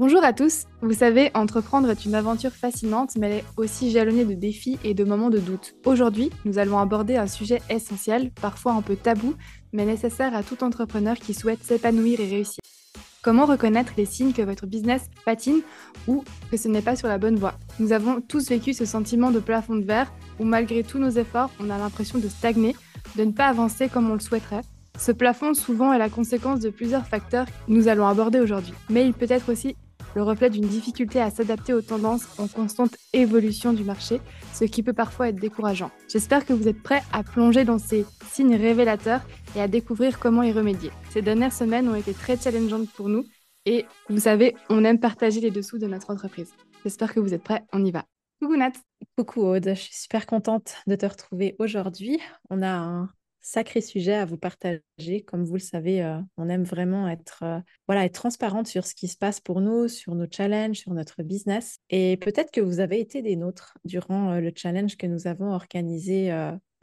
Bonjour à tous. Vous savez, entreprendre est une aventure fascinante, mais elle est aussi jalonnée de défis et de moments de doute. Aujourd'hui, nous allons aborder un sujet essentiel, parfois un peu tabou, mais nécessaire à tout entrepreneur qui souhaite s'épanouir et réussir. Comment reconnaître les signes que votre business patine ou que ce n'est pas sur la bonne voie? Nous avons tous vécu ce sentiment de plafond de verre où malgré tous nos efforts, on a l'impression de stagner, de ne pas avancer comme on le souhaiterait. Ce plafond souvent est la conséquence de plusieurs facteurs que nous allons aborder aujourd'hui, mais il peut être aussi le reflet d'une difficulté à s'adapter aux tendances en constante évolution du marché, ce qui peut parfois être décourageant. J'espère que vous êtes prêts à plonger dans ces signes révélateurs et à découvrir comment y remédier. Ces dernières semaines ont été très challengeantes pour nous et vous savez, on aime partager les dessous de notre entreprise. J'espère que vous êtes prêts, on y va. Coucou Nat. Coucou Aude, je suis super contente de te retrouver aujourd'hui. On a un sacré sujet à vous partager. Comme vous le savez, euh, on aime vraiment être, euh, voilà, être transparente sur ce qui se passe pour nous, sur nos challenges, sur notre business. Et peut-être que vous avez été des nôtres durant euh, le challenge que nous avons organisé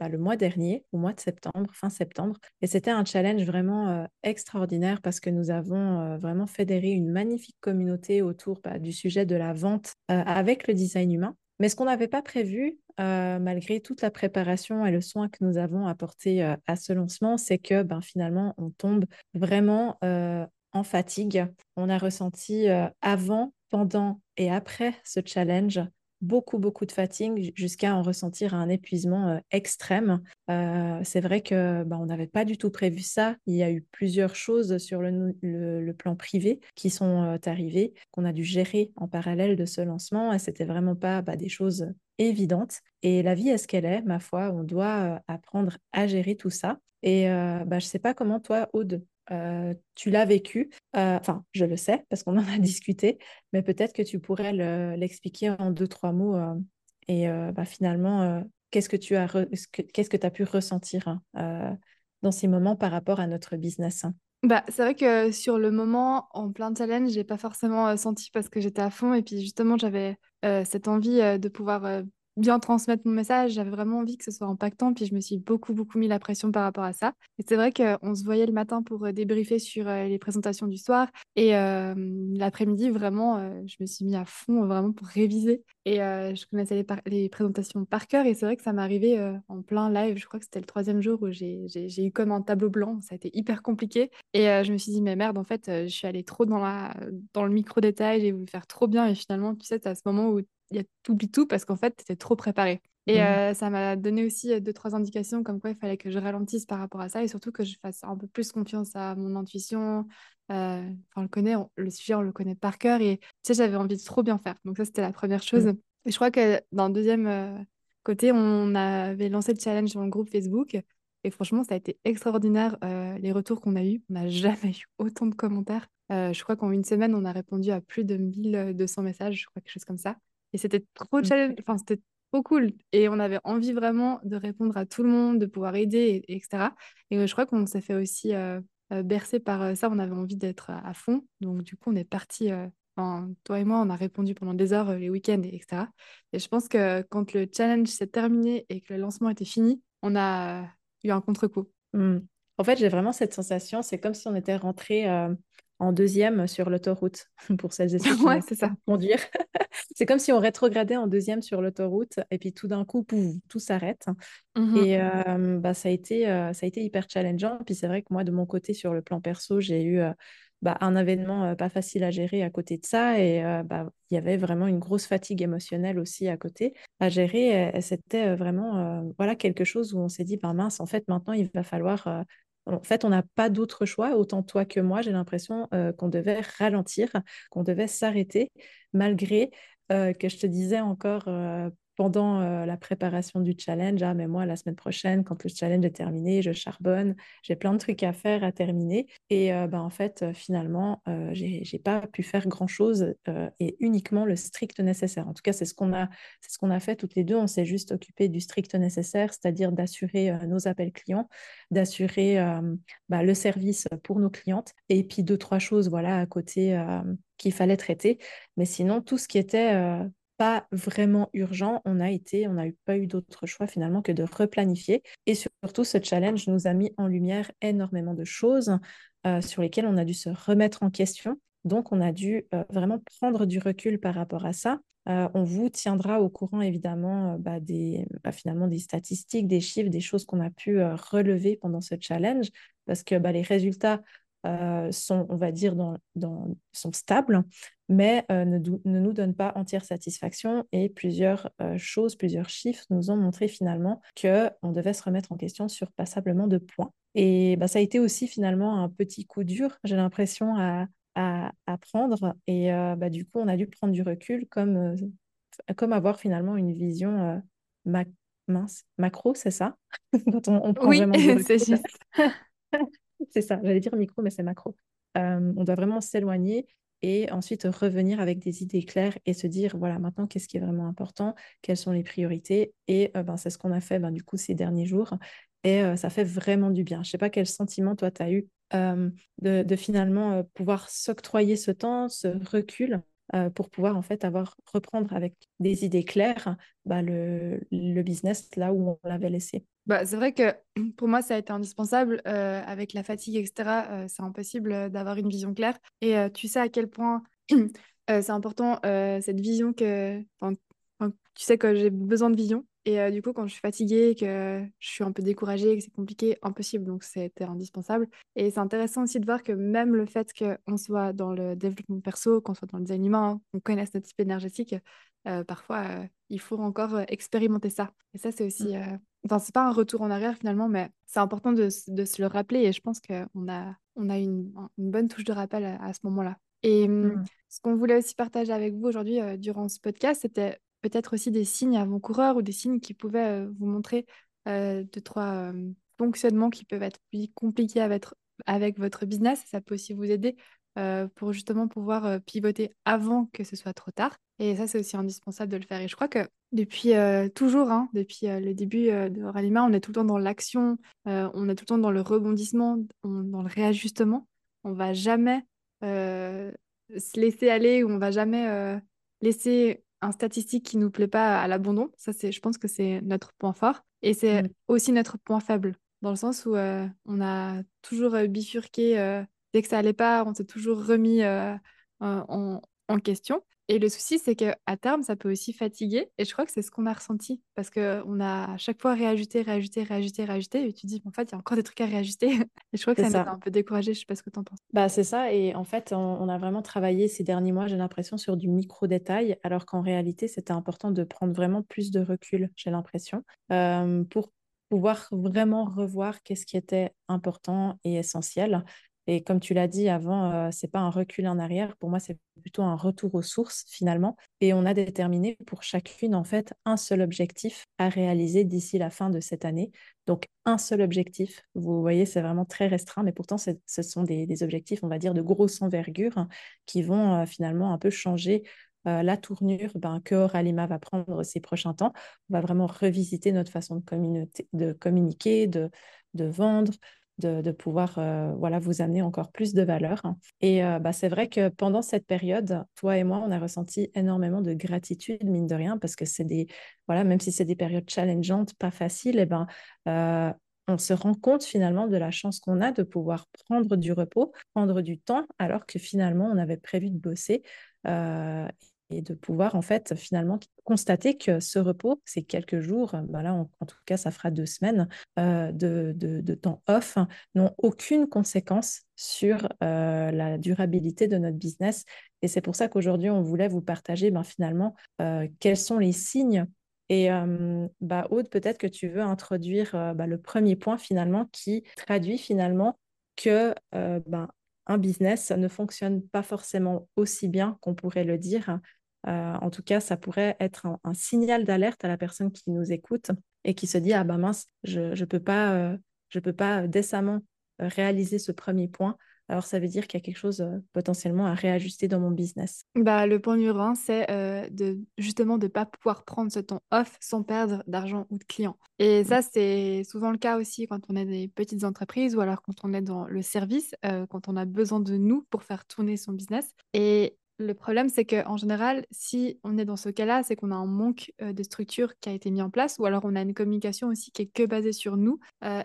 bah, le mois dernier, au mois de septembre, fin septembre. Et c'était un challenge vraiment extraordinaire parce que nous avons vraiment fédéré une magnifique communauté autour bah, du sujet de la vente avec le design humain. Mais ce qu'on n'avait pas prévu, euh, malgré toute la préparation et le soin que nous avons apporté euh, à ce lancement, c'est que ben, finalement, on tombe vraiment euh, en fatigue. On a ressenti avant, pendant et après ce challenge beaucoup, beaucoup de fatigue jusqu'à en ressentir un épuisement extrême. C'est vrai que bah, on n'avait pas du tout prévu ça. Il y a eu plusieurs choses sur le, plan privé qui sont arrivées, qu'on a dû gérer en parallèle de ce lancement. Et c'était vraiment pas bah, des choses évidentes. Et la vie est ce qu'elle est, ma foi. On doit apprendre à gérer tout ça. Et bah, je ne sais pas comment toi, Aude, tu l'as vécu. Enfin, je le sais parce qu'on en a discuté, mais peut-être que tu pourrais l'expliquer en deux, trois mots. Et bah, finalement, qu'est-ce que tu as, qu'est-ce que pu ressentir hein, dans ces moments par rapport à notre business hein? Bah, c'est vrai que sur le moment, en plein challenge, j'ai pas forcément senti parce que j'étais à fond. Et puis justement, j'avais cette envie de pouvoir bien transmettre mon message. J'avais vraiment envie que ce soit impactant, puis je me suis beaucoup, beaucoup mis la pression par rapport à ça. Et c'est vrai qu'on se voyait le matin pour euh, débriefer sur euh, les présentations du soir. Et euh, l'après-midi, vraiment, je me suis mis à fond, vraiment pour réviser. Et je connaissais les, présentations par cœur. Et c'est vrai que ça m'est arrivé en plein live. Je crois que c'était le troisième jour où j'ai eu comme un tableau blanc. Ça a été hyper compliqué. Et je me suis dit, mais merde, en fait, je suis allée trop dans, dans le micro-détail. J'ai voulu faire trop bien. Et finalement, tu sais, c'est à ce moment où y a tout tout parce qu'en fait, tu étais trop préparé. Et mmh. euh, ça m'a donné aussi euh, deux, trois indications comme quoi il fallait que je ralentisse par rapport à ça et surtout que je fasse un peu plus confiance à mon intuition. Euh, on le connaît, le sujet, on le connaît par cœur et tu sais, j'avais envie de trop bien faire. Donc, ça, c'était la première chose. Mmh. Et je crois que d'un deuxième côté, on avait lancé le challenge dans le groupe Facebook. Et franchement, ça a été extraordinaire les retours qu'on a eus. On n'a jamais eu autant de commentaires. je crois qu'en une semaine, on a répondu à plus de 1200 messages, je crois, quelque chose comme ça. Et c'était trop challenge, enfin, c'était trop cool. Et on avait envie vraiment de répondre à tout le monde, de pouvoir aider, et, etc. Et je crois qu'on s'est fait aussi euh, euh, bercer par euh, ça. On avait envie d'être à, fond. Donc, du coup, on est parti. toi et moi, on a répondu pendant des heures les week-ends, etc. Et je pense que quand le challenge s'est terminé et que le lancement était fini, on a eu un contre-coup. Mmh. En fait, j'ai vraiment cette sensation, c'est comme si on était rentré en deuxième sur l'autoroute, pour celles et ceux qui ouais, c'est ça. conduire. c'est comme si on rétrogradait en deuxième sur l'autoroute et puis tout d'un coup, tout s'arrête. Mmh et bah, ça, a été, ça a été hyper challengeant. Puis c'est vrai que moi, de mon côté, sur le plan perso, j'ai eu bah, un événement pas facile à gérer à côté de ça. Et bah, il y avait vraiment une grosse fatigue émotionnelle aussi à côté à gérer. Et, c'était vraiment voilà, quelque chose où on s'est dit, ben mince, en fait, maintenant, il va falloir en fait, on n'a pas d'autre choix. Autant toi que moi, j'ai l'impression euh, qu'on devait ralentir, qu'on devait s'arrêter, malgré euh, que je te disais encore euh, pendant la préparation du challenge, ah, mais moi, la semaine prochaine, quand le challenge est terminé, je charbonne, j'ai plein de trucs à faire, à terminer. Et euh, en fait, finalement, j'ai n'ai pas pu faire grand-chose et uniquement le strict nécessaire. En tout cas, c'est ce qu'on a, ce qu'on a fait toutes les deux. On s'est juste occupé du strict nécessaire, c'est-à-dire d'assurer nos appels clients, d'assurer bah, le service pour nos clientes et puis deux, trois choses voilà, à côté qu'il fallait traiter. Mais sinon, tout ce qui était pas vraiment urgent, on a été, on n'a pas eu d'autre choix finalement que de replanifier. Et surtout, ce challenge nous a mis en lumière énormément de choses euh, sur lesquelles on a dû se remettre en question, Donc, on a dû vraiment prendre du recul par rapport à ça. on vous tiendra au courant évidemment bah, des, bah, finalement des statistiques, des chiffres, des choses qu'on a pu relever pendant ce challenge parce que bah, les résultats euh, sont, on va dire, dans, sont stables, mais euh, ne, ne, nous donnent pas entière satisfaction. Et plusieurs euh, choses, plusieurs chiffres nous ont montré finalement qu'on devait se remettre en question sur passablement de points. Et bah, ça a été aussi finalement un petit coup dur, j'ai l'impression, à, à, prendre. Et bah, du coup, on a dû prendre du recul comme, comme avoir finalement une vision mince, macro, c'est ça? Quand on, prend oui, c'est juste. c'est ça, j'allais dire micro, mais c'est macro. Euh, on doit vraiment s'éloigner et ensuite revenir avec des idées claires et se dire, voilà, maintenant, qu'est-ce qui est vraiment important, quelles sont les priorités? Et euh, ben, c'est ce qu'on a fait ben, du coup ces derniers jours. Et euh, ça fait vraiment du bien. Je ne sais pas quel sentiment toi, tu as eu de, finalement pouvoir s'octroyer ce temps, ce recul pour pouvoir en fait avoir reprendre avec des idées claires ben, le, le business là où on l'avait laissé. Bah, c'est vrai que pour moi, ça a été indispensable. Euh, avec la fatigue, etc., euh, c'est impossible euh, d'avoir une vision claire. Et tu sais à quel point c'est important cette vision que... tu sais que j'ai besoin de vision. Et du coup, quand je suis fatiguée, que je suis un peu découragée, que c'est compliqué, impossible. Donc, c'était indispensable. Et c'est intéressant aussi de voir que même le fait qu'on soit dans le développement perso, qu'on soit dans le design humain, qu'on connaisse notre type énergétique, parfois, il faut encore expérimenter ça. Et ça, c'est aussi mmh. Enfin, c'est pas un retour en arrière finalement, mais c'est important de, se le rappeler et je pense qu'on a, on a une, bonne touche de rappel à, ce moment-là. Et hum, mmh. ce qu'on voulait aussi partager avec vous aujourd'hui euh, durant ce podcast, c'était peut-être aussi des signes avant-coureurs ou des signes qui pouvaient euh, vous montrer euh, deux, trois fonctionnements qui peuvent être plus compliqués avec, avec votre business. Ça peut aussi vous aider pour justement pouvoir pivoter avant que ce soit trop tard. Et ça, c'est aussi indispensable de le faire. Et je crois que depuis toujours, hein, depuis le début de Ralima, on est tout le temps dans l'action, on est tout le temps dans le rebondissement, dans le réajustement. On va jamais se laisser aller ou on va jamais laisser un statistique qui nous plaît pas à l'abandon. Ça, c'est, je pense que c'est notre point fort. Et c'est mmh. aussi notre point faible, dans le sens où on a toujours bifurqué dès que ça allait pas, on s'est toujours remis en, en, question. Et le souci, c'est qu'à terme, ça peut aussi fatiguer. Et je crois que c'est ce qu'on a ressenti. Parce qu'on a à chaque fois réajusté, réajusté, réajusté, réajusté. Et tu dis, en fait, il y a encore des trucs à réajuster. et je crois que ça, m'a un peu découragé. Je sais pas ce que tu en penses. Bah, c'est ça. Et en fait, on, a vraiment travaillé ces derniers mois, j'ai l'impression, sur du micro-détail. Alors qu'en réalité, c'était important de prendre vraiment plus de recul, j'ai l'impression, euh, pour pouvoir vraiment revoir qu'est-ce qui était important et essentiel et comme tu l'as dit avant, euh, c'est pas un recul en arrière. Pour moi, c'est plutôt un retour aux sources finalement. Et on a déterminé pour chacune en fait un seul objectif à réaliser d'ici la fin de cette année. Donc un seul objectif. Vous voyez, c'est vraiment très restreint, mais pourtant ce sont des, objectifs, on va dire, de grosse envergure hein, qui vont finalement un peu changer la tournure ben, que Ralima va prendre ces prochains temps. On va vraiment revisiter notre façon de, communiquer, de vendre, de, pouvoir euh, voilà, vous amener encore plus de valeur. Et euh, bah, c'est vrai que pendant cette période, toi et moi, on a ressenti énormément de gratitude, mine de rien, parce que c'est des, voilà, même si c'est des périodes challengeantes, pas faciles, et eh ben, euh, on se rend compte finalement de la chance qu'on a de pouvoir prendre du repos, prendre du temps, alors que finalement, on avait prévu de bosser et de pouvoir en fait finalement constater que ce repos, ces quelques jours, ben là en, tout cas ça fera deux semaines euh, de, de, temps off, n'ont aucune conséquence sur euh, la durabilité de notre business. Et c'est pour ça qu'aujourd'hui on voulait vous partager ben, finalement quels sont les signes. Et bah, Aude, peut-être que tu veux introduire bah, le premier point finalement qui traduit finalement que ben, un business ne fonctionne pas forcément aussi bien qu'on pourrait le dire. Euh, en tout cas, ça pourrait être un, signal d'alerte à la personne qui nous écoute et qui se dit ah ben mince, je ne peux pas, euh, je peux pas décemment euh, réaliser ce premier point. Alors, ça veut dire qu'il y a quelque chose potentiellement à réajuster dans mon business. Bah, le point numéro un, c'est de justement de ne pas pouvoir prendre ce temps off sans perdre d'argent ou de clients. Et ça, c'est souvent le cas aussi quand on est des petites entreprises ou alors quand on est dans le service, quand on a besoin de nous pour faire tourner son business. Et le problème, c'est qu'en général, si on est dans ce cas-là, c'est qu'on a un manque de structure qui a été mis en place, ou alors on a une communication aussi qui est que basée sur nous.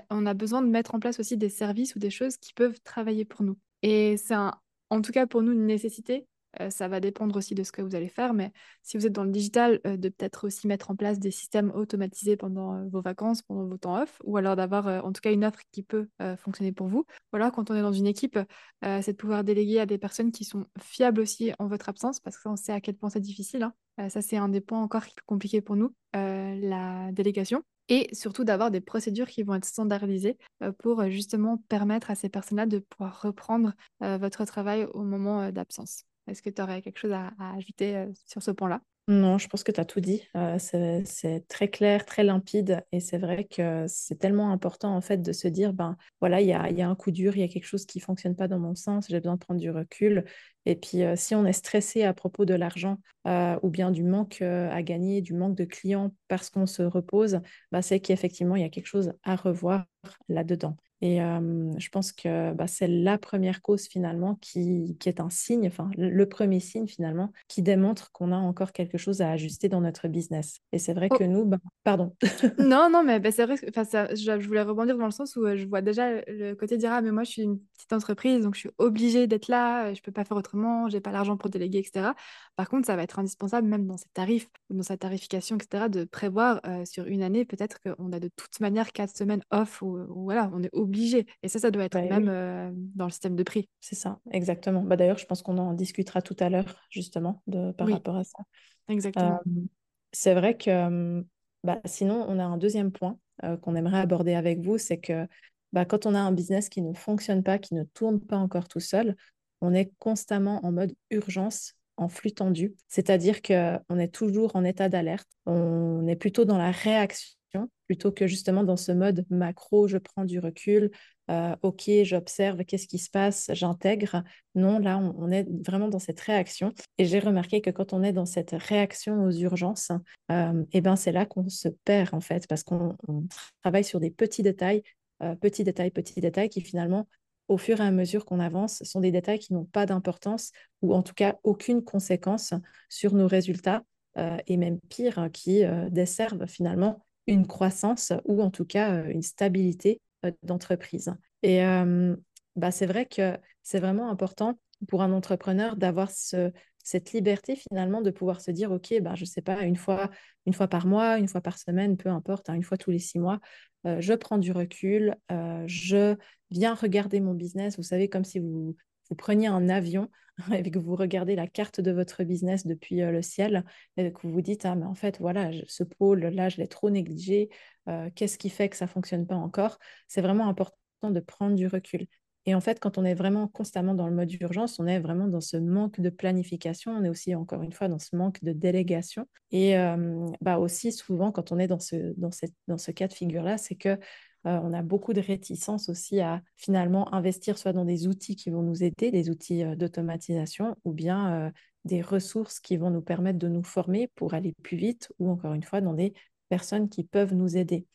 On a besoin de mettre en place aussi des services ou des choses qui peuvent travailler pour nous. Et c'est en tout cas pour nous une nécessité. Euh, ça va dépendre aussi de ce que vous allez faire, mais si vous êtes dans le digital, euh, de peut-être aussi mettre en place des systèmes automatisés pendant euh, vos vacances, pendant vos temps off, ou alors d'avoir en tout cas une offre qui peut fonctionner pour vous. Voilà, quand on est dans une équipe, c'est de pouvoir déléguer à des personnes qui sont fiables aussi en votre absence, parce qu'on sait à quel point c'est difficile. Hein. ça, c'est un des points encore plus compliqués pour nous, la délégation et surtout d'avoir des procédures qui vont être standardisées pour justement permettre à ces personnes-là de pouvoir reprendre votre travail au moment d'absence. Est-ce que tu aurais quelque chose à, ajouter euh, sur ce point-là? Non, je pense que tu as tout dit. Euh, c'est très clair, très limpide. Et c'est vrai que c'est tellement important en fait de se dire, ben voilà, il y a, un coup dur, il y a quelque chose qui ne fonctionne pas dans mon sens, j'ai besoin de prendre du recul. Et puis euh, si on est stressé à propos de l'argent ou bien du manque à gagner, du manque de clients parce qu'on se repose, ben, c'est qu'effectivement, il y a quelque chose à revoir là-dedans. Et je pense que bah, c'est la première cause finalement qui, qui, est un signe, enfin le premier signe finalement, qui démontre qu'on a encore quelque chose à ajuster dans notre business. Et c'est vrai oh. que nous, bah, pardon. non, non, mais bah, c'est vrai, que, ça, je, je, voulais rebondir dans le sens où je vois déjà le côté dire, ah mais moi je suis une petite entreprise, donc je suis obligée d'être là, je peux pas faire autrement, j'ai pas l'argent pour déléguer, etc. Par contre, ça va être indispensable même dans ces tarifs, dans sa tarification, etc., de prévoir sur une année peut-être qu'on a de toute manière quatre semaines off ou, voilà, on est obligé obligé. Et ça, ça doit être bah même euh, dans le système de prix. C'est ça, exactement. Bah, D'ailleurs, je pense qu'on en discutera tout à l'heure, justement, de, par rapport à ça. Exactement. Euh, c'est vrai que bah, sinon, on a un deuxième point euh, qu'on aimerait aborder avec vous, c'est que bah, quand on a un business qui ne fonctionne pas, qui ne tourne pas encore tout seul, on est constamment en mode urgence en flux tendu, c'est-à-dire qu'on est toujours en état d'alerte, on est plutôt dans la réaction plutôt que justement dans ce mode macro, je prends du recul, euh, ok, j'observe, qu'est-ce qui se passe, j'intègre. Non, là, on, est vraiment dans cette réaction. Et j'ai remarqué que quand on est dans cette réaction aux urgences, euh, eh ben, c'est là qu'on se perd en fait, parce qu'on travaille sur des petits détails, euh, petits détails, petits détails qui finalement au fur et à mesure qu'on avance, sont des détails qui n'ont pas d'importance ou en tout cas aucune conséquence sur nos résultats et même pire, qui desservent finalement une croissance ou en tout cas une stabilité d'entreprise. Et bah, c'est vrai que c'est vraiment important pour un entrepreneur d'avoir ce, cette liberté finalement de pouvoir se dire, OK, bah, je ne sais pas, une fois, une fois par mois, une fois par semaine, peu importe, hein, une fois tous les six mois, je prends du recul, je viens regarder mon business, vous savez, comme si vous, vous preniez un avion et que vous regardez la carte de votre business depuis euh, le ciel et que vous vous dites, ah mais en fait, voilà, ce pôle-là, je l'ai trop négligé, euh, qu'est-ce qui fait que ça ne fonctionne pas encore? C'est vraiment important de prendre du recul. Et en fait, quand on est vraiment constamment dans le mode d'urgence, on est vraiment dans ce manque de planification, on est aussi encore une fois dans ce manque de délégation. Et bah aussi souvent, quand on est dans ce, dans cette, dans ce cas de figure-là, c'est que euh, on a beaucoup de réticence aussi à finalement investir soit dans des outils qui vont nous aider, des outils euh, d'automatisation, ou bien euh, des ressources qui vont nous permettre de nous former pour aller plus vite, ou encore une fois dans des personnes qui peuvent nous aider.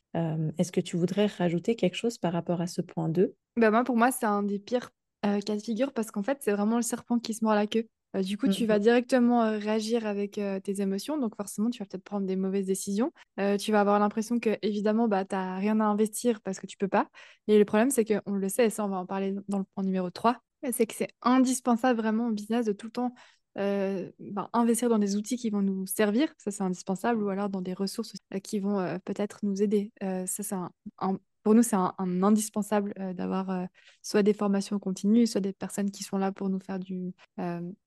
Est-ce que tu voudrais rajouter quelque chose par rapport à ce point 2 ben moi, Pour moi, c'est un des pires cas de figure parce qu'en fait, c'est vraiment le serpent qui se mord la queue. Euh, du coup, tu vas mmh directement euh, réagir avec euh, tes émotions, donc forcément, tu vas peut-être prendre des mauvaises décisions. tu vas avoir l'impression que, évidemment, bah, tu n'as rien à investir parce que tu peux pas. Et le problème, c'est qu'on le sait, et ça, on va en parler dans le point numéro 3, c'est que c'est indispensable vraiment au business de tout le temps bah, investir dans des outils qui vont nous servir, ça c'est indispensable, ou alors dans des ressources qui vont peut-être nous aider. ça c'est un, pour nous, c'est un, indispensable d'avoir soit des formations continues, soit des personnes qui sont là pour nous faire du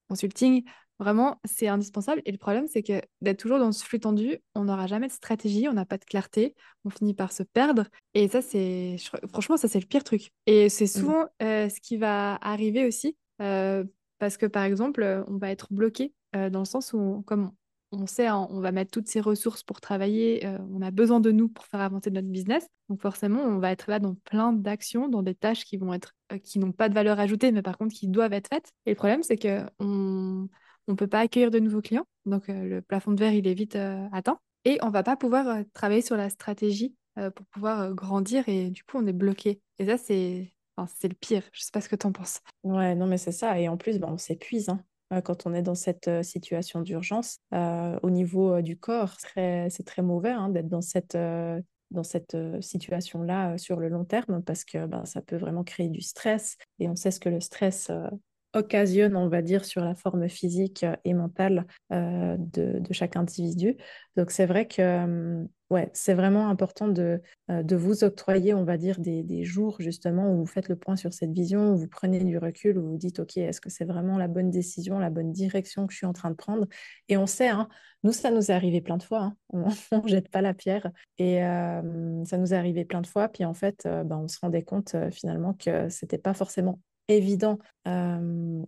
consulting. Vraiment, c'est indispensable. Et le problème, c'est que d'être toujours dans ce flux tendu, on n'aura jamais de stratégie, on n'a pas de clarté, on finit par se perdre. Et ça, c'est franchement, ça, c'est le pire truc. Et c'est mmh. souvent ce qui va arriver aussi. parce que par exemple, on va être bloqué dans le sens où, comme on sait, hein, on va mettre toutes ces ressources pour travailler, euh, on a besoin de nous pour faire avancer notre business. Donc forcément, on va être là dans plein d'actions, dans des tâches qui vont être, euh, qui n'ont pas de valeur ajoutée, mais par contre qui doivent être faites. Et le problème, c'est que on ne peut pas accueillir de nouveaux clients, donc euh, le plafond de verre il est vite atteint, et on va pas pouvoir travailler sur la stratégie pour pouvoir grandir, et du coup on est bloqué. Et ça c'est c'est le pire. Je sais pas ce que tu en penses. Ouais, non, mais c'est ça. Et en plus, bah, on s'épuise. Hein. Euh, quand on est dans cette euh, situation d'urgence. Euh, au niveau du corps, c'est très mauvais hein, d'être dans cette, cette situation-là sur le long terme parce que ben, ça peut vraiment créer du stress. Et on sait ce que le stress occasionne, on va dire, sur la forme physique et mentale de, de, chaque individu. Donc c'est vrai que ouais, c'est vraiment important de, euh, de vous octroyer, on va dire, des, des, jours justement où vous faites le point sur cette vision, où vous prenez du recul, où vous dites, OK, est-ce que c'est vraiment la bonne décision, la bonne direction que je suis en train de prendre? Et on sait, hein, nous, ça nous est arrivé plein de fois, hein, on ne jette pas la pierre, et euh, ça nous est arrivé plein de fois, puis en fait, euh, ben, on se rendait compte finalement que ce n'était pas forcément évident à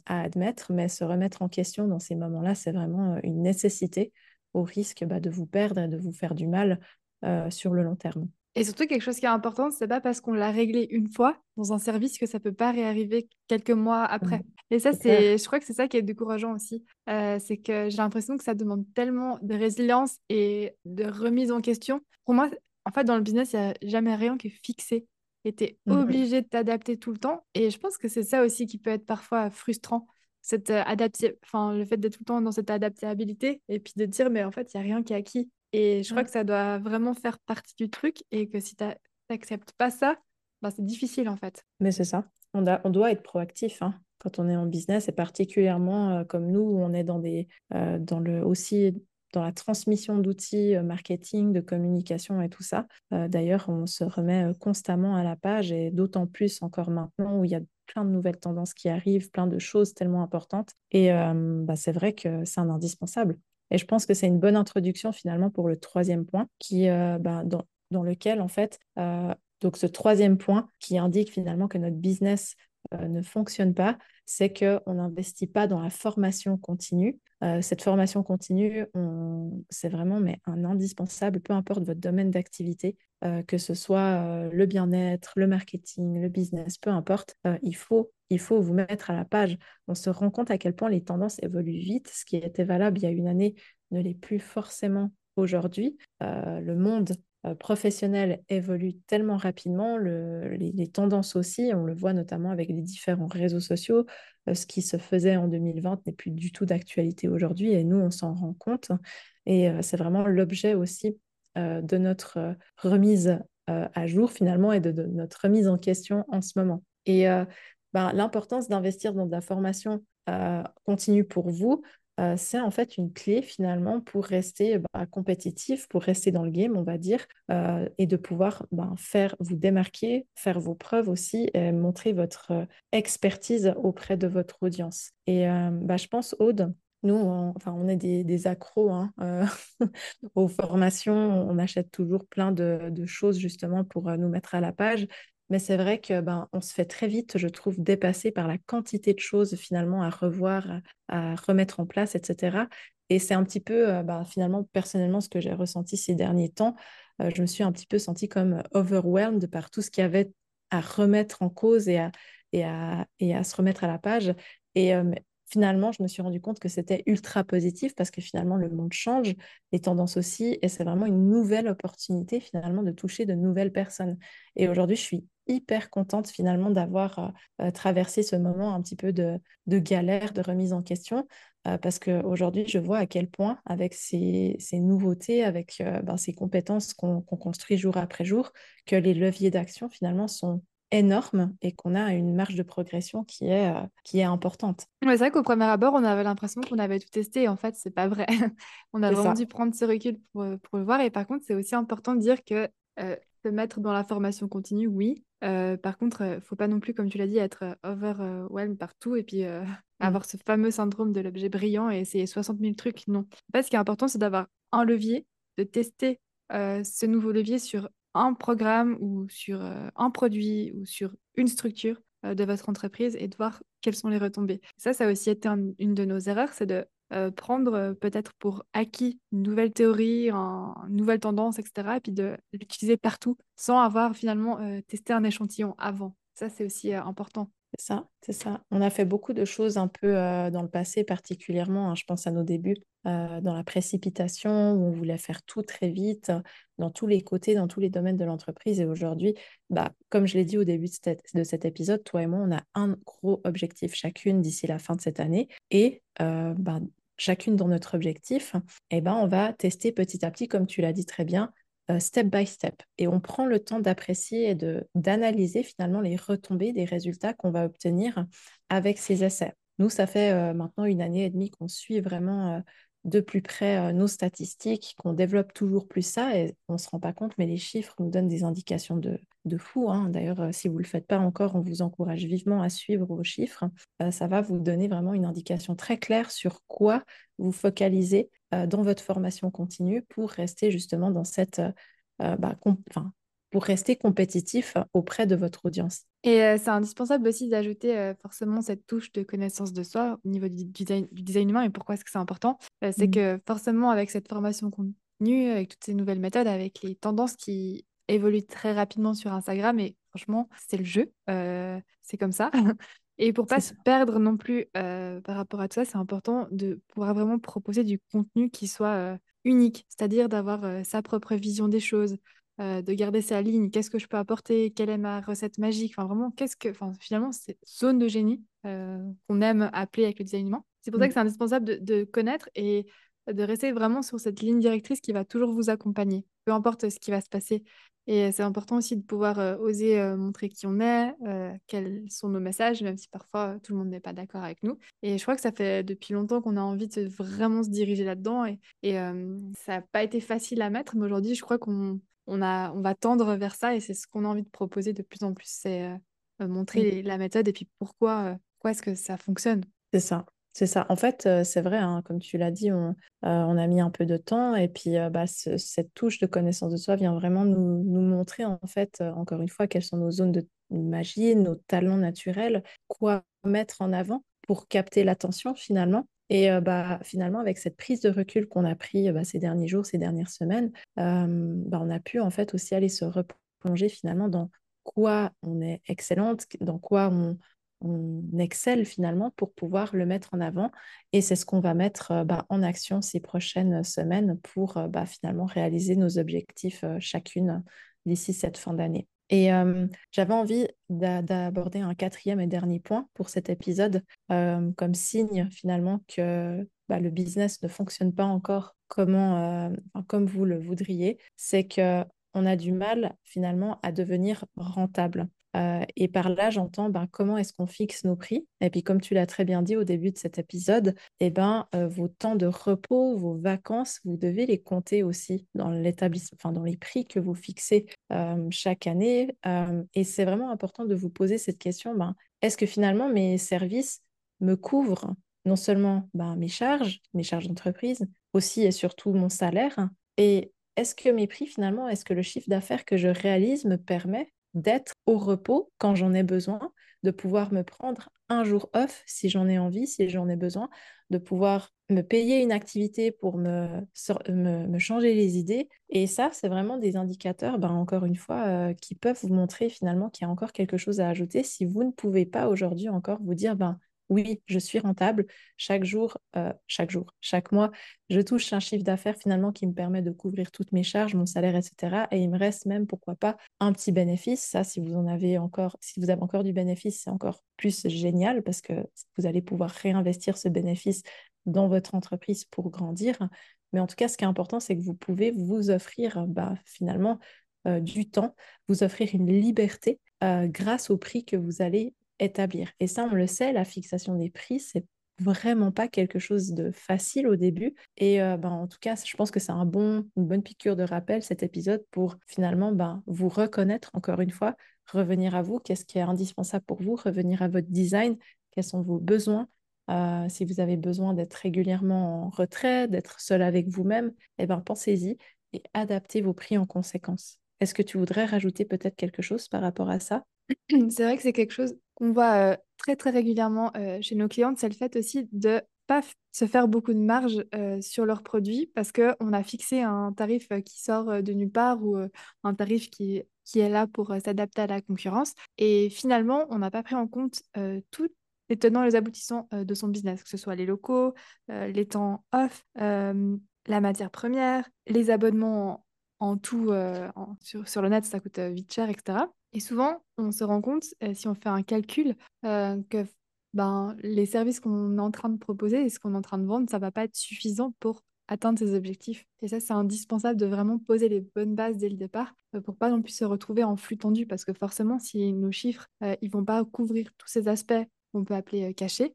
admettre, mais se remettre en question dans ces moments-là, c'est vraiment une nécessité au risque bah, de vous perdre et de vous faire du mal euh, sur le long terme. Et surtout, quelque chose qui est important, c'est pas parce qu'on l'a réglé une fois dans un service que ça peut pas réarriver quelques mois après. Mmh. Et ça, c'est, je crois que c'est ça qui est décourageant aussi. Euh, c'est que j'ai l'impression que ça demande tellement de résilience et de remise en question. Pour moi, en fait, dans le business, il n'y a jamais rien qui est fixé. Et tu es mmh. obligé de t'adapter tout le temps. Et je pense que c'est ça aussi qui peut être parfois frustrant cette euh, enfin le fait d'être tout le temps dans cette adaptabilité et puis de dire mais en fait il y a rien qui est acquis. Et je crois que ça doit vraiment faire partie du truc et que si tu n'acceptes pas ça bah, c'est difficile en fait. Mais c'est ça. On, on, doit être proactif hein, quand on est en business et particulièrement euh, comme nous on est dans des euh, dans le aussi dans la transmission d'outils marketing, de communication et tout ça. D'ailleurs, on se remet constamment à la page et d'autant plus encore maintenant où il y a plein de nouvelles tendances qui arrivent, plein de choses tellement importantes. Et euh, bah, c'est vrai que c'est un indispensable. Et je pense que c'est une bonne introduction finalement pour le troisième point, qui, euh, bah, dans, dans, lequel en fait, euh, donc ce troisième point qui indique finalement que notre business ne fonctionne pas, c'est qu'on n'investit pas dans la formation continue. cette formation continue, c'est vraiment mais un indispensable, peu importe votre domaine d'activité. Euh, que ce soit euh, le bien-être, le marketing, le business, peu importe, euh, il, faut, il faut vous mettre à la page. On se rend compte à quel point les tendances évoluent vite. Ce qui était valable il y a une année ne l'est plus forcément aujourd'hui. le monde professionnel évolue tellement rapidement, les, tendances aussi, on le voit notamment avec les différents réseaux sociaux. ce qui se faisait en 2020 n'est plus du tout d'actualité aujourd'hui et nous, on s'en rend compte. Et c'est vraiment l'objet aussi euh, de notre euh, remise euh, à jour finalement et de, notre remise en question en ce moment. Et ben, l'importance d'investir dans de la formation continue pour vous, c'est en fait une clé finalement pour rester bah, compétitif, pour rester dans le game, on va dire, et de pouvoir ben, faire vous démarquer, faire vos preuves aussi, montrer votre expertise auprès de votre audience. Et bah, je pense, Aude, nous, on, enfin, on est des, accros hein, euh, aux formations. On achète toujours plein de, choses justement pour euh, nous mettre à la page. Mais c'est vrai que ben, on se fait très vite, je trouve, dépasser par la quantité de choses finalement à revoir, à, remettre en place, etc. Et c'est un petit peu, euh, ben, finalement, personnellement, ce que j'ai ressenti ces derniers temps. je me suis un petit peu sentie comme overwhelmed par tout ce qu'il y avait à remettre en cause et à, et à, et à se remettre à la page. Et finalement, je me suis rendu compte que c'était ultra positif parce que finalement, le monde change, les tendances aussi, et c'est vraiment une nouvelle opportunité finalement de toucher de nouvelles personnes. Et aujourd'hui, je suis hyper contente finalement d'avoir euh, euh, traversé ce moment un petit peu de, galère, de remise en question, euh, parce qu'aujourd'hui, je vois à quel point, avec ces, nouveautés, avec ben, ces compétences qu'on construit jour après jour, que les leviers d'action finalement sont énorme et qu'on a une marge de progression qui est, euh, qui est importante. c'est vrai qu'au premier abord, on avait l'impression qu'on avait tout testé. Et en fait, c'est pas vrai. on a vraiment dû prendre ce recul pour, euh, pour, le voir. Et par contre, c'est aussi important de dire que euh, se mettre dans la formation continue, oui. par contre, il faut pas non plus, comme tu l'as dit, être overwhelmed partout et puis mmh. avoir ce fameux syndrome de l'objet brillant et essayer 60 000 trucs. Non. En fait, ce qui est important, c'est d'avoir un levier, de tester ce nouveau levier sur un programme ou sur euh, un produit ou sur une structure euh, de votre entreprise et de voir quelles sont les retombées. Ça, ça a aussi été une de nos erreurs, c'est de euh, prendre peut-être pour acquis une nouvelle théorie, une nouvelle tendance, etc., et puis de l'utiliser partout sans avoir finalement testé un échantillon avant. Ça, c'est aussi important. C'est ça, c'est ça. On a fait beaucoup de choses un peu dans le passé, particulièrement, hein, je pense à nos débuts, dans la précipitation, où on voulait faire tout très vite, dans tous les côtés, dans tous les domaines de l'entreprise. Et aujourd'hui, bah, comme je l'ai dit au début de cet, épisode, toi et moi, on a un gros objectif chacune d'ici la fin de cette année. Et bah, chacune dans notre objectif, eh ben, on va tester petit à petit, comme tu l'as dit très bien, euh, step by step. Et on prend le temps d'apprécier et d'analyser finalement les retombées des résultats qu'on va obtenir avec ces essais. Nous, ça fait maintenant une année et demie qu'on suit vraiment de plus près nos statistiques, qu'on développe toujours plus ça et on ne se rend pas compte, mais les chiffres nous donnent des indications de, de fou. Hein. D'ailleurs, si vous ne le faites pas encore, on vous encourage vivement à suivre vos chiffres. ça va vous donner vraiment une indication très claire sur quoi vous focalisez dans votre formation continue pour rester justement dans cette... Bah, pour rester compétitif auprès de votre audience. Et euh, c'est indispensable aussi d'ajouter euh, forcément cette touche de connaissance de soi au niveau du, design, du design humain. Et pourquoi est-ce que c'est important? Euh, C'est mmh. que forcément, avec cette formation continue, avec toutes ces nouvelles méthodes, avec les tendances qui évoluent très rapidement sur Instagram, et franchement, c'est le jeu. c'est comme ça. Et pour pas se perdre non plus par rapport à tout ça, c'est important de pouvoir vraiment proposer du contenu qui soit unique, c'est-à-dire d'avoir sa propre vision des choses, euh, de garder sa ligne, qu'est-ce que je peux apporter, quelle est ma recette magique, enfin vraiment, qu'est-ce que, enfin finalement, c'est zone de génie euh, qu'on aime appeler avec le design humain. C'est pour ça que mm. c'est indispensable de, connaître et de rester vraiment sur cette ligne directrice qui va toujours vous accompagner, peu importe ce qui va se passer. Et c'est important aussi de pouvoir euh, oser montrer qui on est, quels sont nos messages, même si parfois tout le monde n'est pas d'accord avec nous. Et je crois que ça fait depuis longtemps qu'on a envie de vraiment se diriger là-dedans. Et, et ça n'a pas été facile à mettre, mais aujourd'hui, je crois qu'on on, a, on va tendre vers ça et c'est ce qu'on a envie de proposer de plus en plus, c'est euh, euh, montrer la méthode et puis pourquoi, euh, pourquoi est-ce que ça fonctionne. C'est ça. C'est ça. En fait, c'est vrai, hein, comme tu l'as dit, on, a mis un peu de temps et puis bah, cette touche de connaissance de soi vient vraiment nous, montrer, en fait, encore une fois, quelles sont nos zones de magie, nos talents naturels, quoi mettre en avant pour capter l'attention finalement. Et bah, finalement, avec cette prise de recul qu'on a pris bah, ces derniers jours, ces dernières semaines, bah, on a pu en fait aussi aller se replonger finalement dans quoi on est excellente, dans quoi on, excelle finalement pour pouvoir le mettre en avant. Et c'est ce qu'on va mettre bah, en action ces prochaines semaines pour bah, finalement réaliser nos objectifs chacune d'ici cette fin d'année. Et j'avais envie d'aborder un quatrième et dernier point pour cet épisode, comme signe finalement que bah, le business ne fonctionne pas encore comment, comme vous le voudriez. C'est que on a du mal finalement à devenir rentable. Euh, et par là, j'entends ben, comment est-ce qu'on fixe nos prix? Et puis, comme tu l'as très bien dit au début de cet épisode, eh ben, euh, vos temps de repos, vos vacances, vous devez les compter aussi dans l'établissement, enfin, dans les prix que vous fixez euh, chaque année. et c'est vraiment important de vous poser cette question ben, est-ce que finalement mes services me couvrent non seulement ben, mes charges, mes charges d'entreprise, aussi et surtout mon salaire? Et est-ce que mes prix, finalement, est-ce que le chiffre d'affaires que je réalise me permet d'être au repos quand j'en ai besoin, de pouvoir me prendre un jour off si j'en ai envie, si j'en ai besoin, de pouvoir me payer une activité pour me, me, changer les idées. Et ça, c'est vraiment des indicateurs, ben, encore une fois, euh, qui peuvent vous montrer finalement qu'il y a encore quelque chose à ajouter si vous ne pouvez pas aujourd'hui encore vous dire, ben, oui, je suis rentable. Chaque jour, euh, chaque jour, chaque mois, je touche un chiffre d'affaires finalement qui me permet de couvrir toutes mes charges, mon salaire, etc. Et il me reste même, pourquoi pas, un petit bénéfice. Ça, si vous en avez encore, si vous avez encore du bénéfice, c'est encore plus génial parce que vous allez pouvoir réinvestir ce bénéfice dans votre entreprise pour grandir. Mais en tout cas, ce qui est important, c'est que vous pouvez vous offrir bah, finalement euh, du temps, vous offrir une liberté euh, grâce au prix que vous allez établir. Et ça, on le sait, la fixation des prix, c'est vraiment pas quelque chose de facile au début. Et euh, ben, en tout cas, je pense que c'est un bon, une bonne piqûre de rappel cet épisode pour finalement ben, vous reconnaître encore une fois, revenir à vous, qu'est-ce qui est indispensable pour vous, revenir à votre design, quels sont vos besoins? Euh, si vous avez besoin d'être régulièrement en retrait, d'être seul avec vous-même, eh ben, pensez-y et adaptez vos prix en conséquence. Est-ce que tu voudrais rajouter peut-être quelque chose par rapport à ça? C'est vrai que c'est quelque chose qu'on voit très très régulièrement chez nos clientes, c'est le fait aussi de pas se faire beaucoup de marge sur leurs produits parce qu'on a fixé un tarif qui sort de nulle part ou un tarif qui, qui est là pour s'adapter à la concurrence. Et finalement, on n'a pas pris en compte tous les tenants et les aboutissants de son business, que ce soit les locaux, les temps off, la matière première, les abonnements en tout sur, sur, le net, ça coûte vite cher, etc. Et souvent, on se rend compte, euh, si on fait un calcul, euh, que ben, les services qu'on est en train de proposer et ce qu'on est en train de vendre, ça va pas être suffisant pour atteindre ses objectifs. Et ça, c'est indispensable de vraiment poser les bonnes bases dès le départ euh, pour pas non plus se retrouver en flux tendu parce que forcément, si nos chiffres, ils vont pas couvrir tous ces aspects qu'on peut appeler cachés,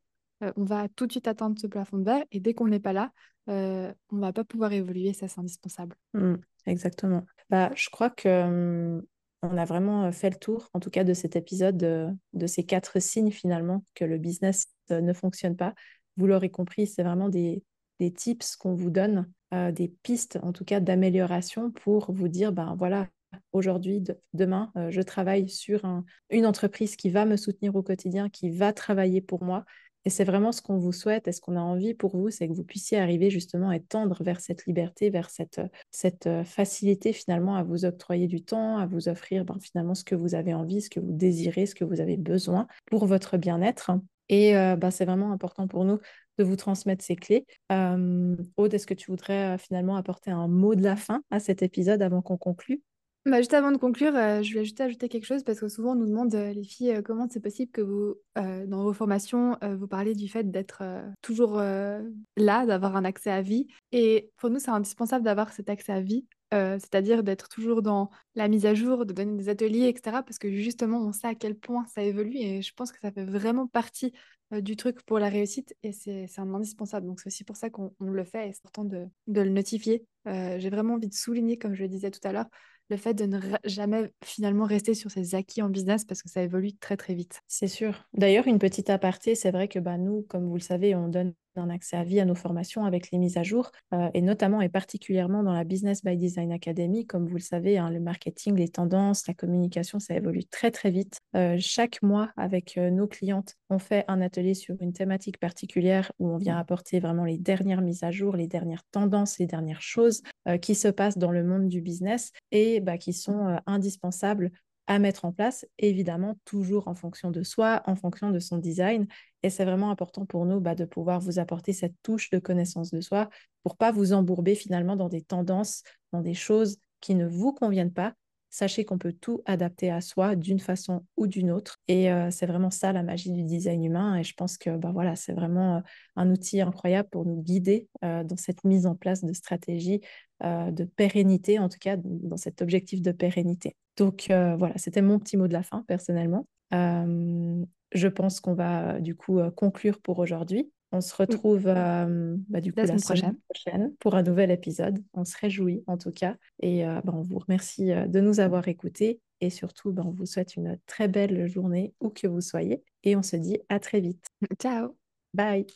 on va tout de suite atteindre ce plafond de verre et dès qu'on n'est pas là, on va pas pouvoir évoluer, ça c'est indispensable. Mmh, exactement. Bah, je crois que on a vraiment fait le tour, en tout cas de cet épisode, de, ces quatre signes finalement que le business ne fonctionne pas. Vous l'aurez compris, c'est vraiment des, des tips qu'on vous donne, des pistes en tout cas d'amélioration pour vous dire, ben voilà, aujourd'hui, demain, je travaille sur une entreprise qui va me soutenir au quotidien, qui va travailler pour moi et c'est vraiment ce qu'on vous souhaite et ce qu'on a envie pour vous, c'est que vous puissiez arriver justement et tendre vers cette liberté, vers cette, cette euh, facilité finalement à vous octroyer du temps, à vous offrir ben, finalement ce que vous avez envie, ce que vous désirez, ce que vous avez besoin pour votre bien-être. Et euh, ben, c'est vraiment important pour nous de vous transmettre ces clés. Euh, Aude, est-ce que tu voudrais finalement apporter un mot de la fin à cet épisode avant qu'on conclue? Bah, juste avant de conclure, euh, je voulais juste ajouter quelque chose parce que souvent on nous demande, euh, les filles, euh, comment c'est possible que vous, dans vos formations, vous parlez du fait d'être toujours là, d'avoir un accès à vie. Et pour nous, c'est indispensable d'avoir cet accès à vie, c'est-à-dire d'être toujours dans la mise à jour, de donner des ateliers, etc. Parce que justement, on sait à quel point ça évolue et je pense que ça fait vraiment partie du truc pour la réussite et c'est un indispensable. Donc c'est aussi pour ça qu'on le fait et c'est important de, de le notifier. J'ai vraiment envie de souligner, comme je le disais tout à l'heure, le fait de ne jamais finalement rester sur ses acquis en business parce que ça évolue très très vite. C'est sûr. D'ailleurs, une petite aparté, c'est vrai que bah, nous, comme vous le savez, on donne un accès à vie à nos formations avec les mises à jour, euh, et notamment et particulièrement dans la Business by Design Academy. Comme vous le savez, hein, le marketing, les tendances, la communication, ça évolue très très vite. Euh, chaque mois, avec euh, nos clientes, on fait un atelier sur une thématique particulière où on vient apporter vraiment les dernières mises à jour, les dernières tendances, les dernières choses qui se passent dans le monde du business et bah, qui sont indispensables à mettre en place, évidemment, toujours en fonction de soi, en fonction de son design. Et c'est vraiment important pour nous bah, de pouvoir vous apporter cette touche de connaissance de soi pour pas vous embourber finalement dans des tendances, dans des choses qui ne vous conviennent pas. Sachez qu'on peut tout adapter à soi d'une façon ou d'une autre. Et euh, c'est vraiment ça la magie du design humain. Et je pense que bah, voilà, c'est vraiment euh, un outil incroyable pour nous guider euh, dans cette mise en place de stratégies de pérennité, en tout cas dans cet objectif de pérennité. Donc voilà, c'était mon petit mot de la fin personnellement. je pense qu'on va du coup conclure pour aujourd'hui. On se retrouve bah, du coup, la, semaine, prochaine. pour un nouvel épisode. On se réjouit en tout cas. Et bah, on vous remercie de nous avoir écoutés. Et surtout, bah, on vous souhaite une très belle journée où que vous soyez. Et on se dit à très vite. Ciao. Bye.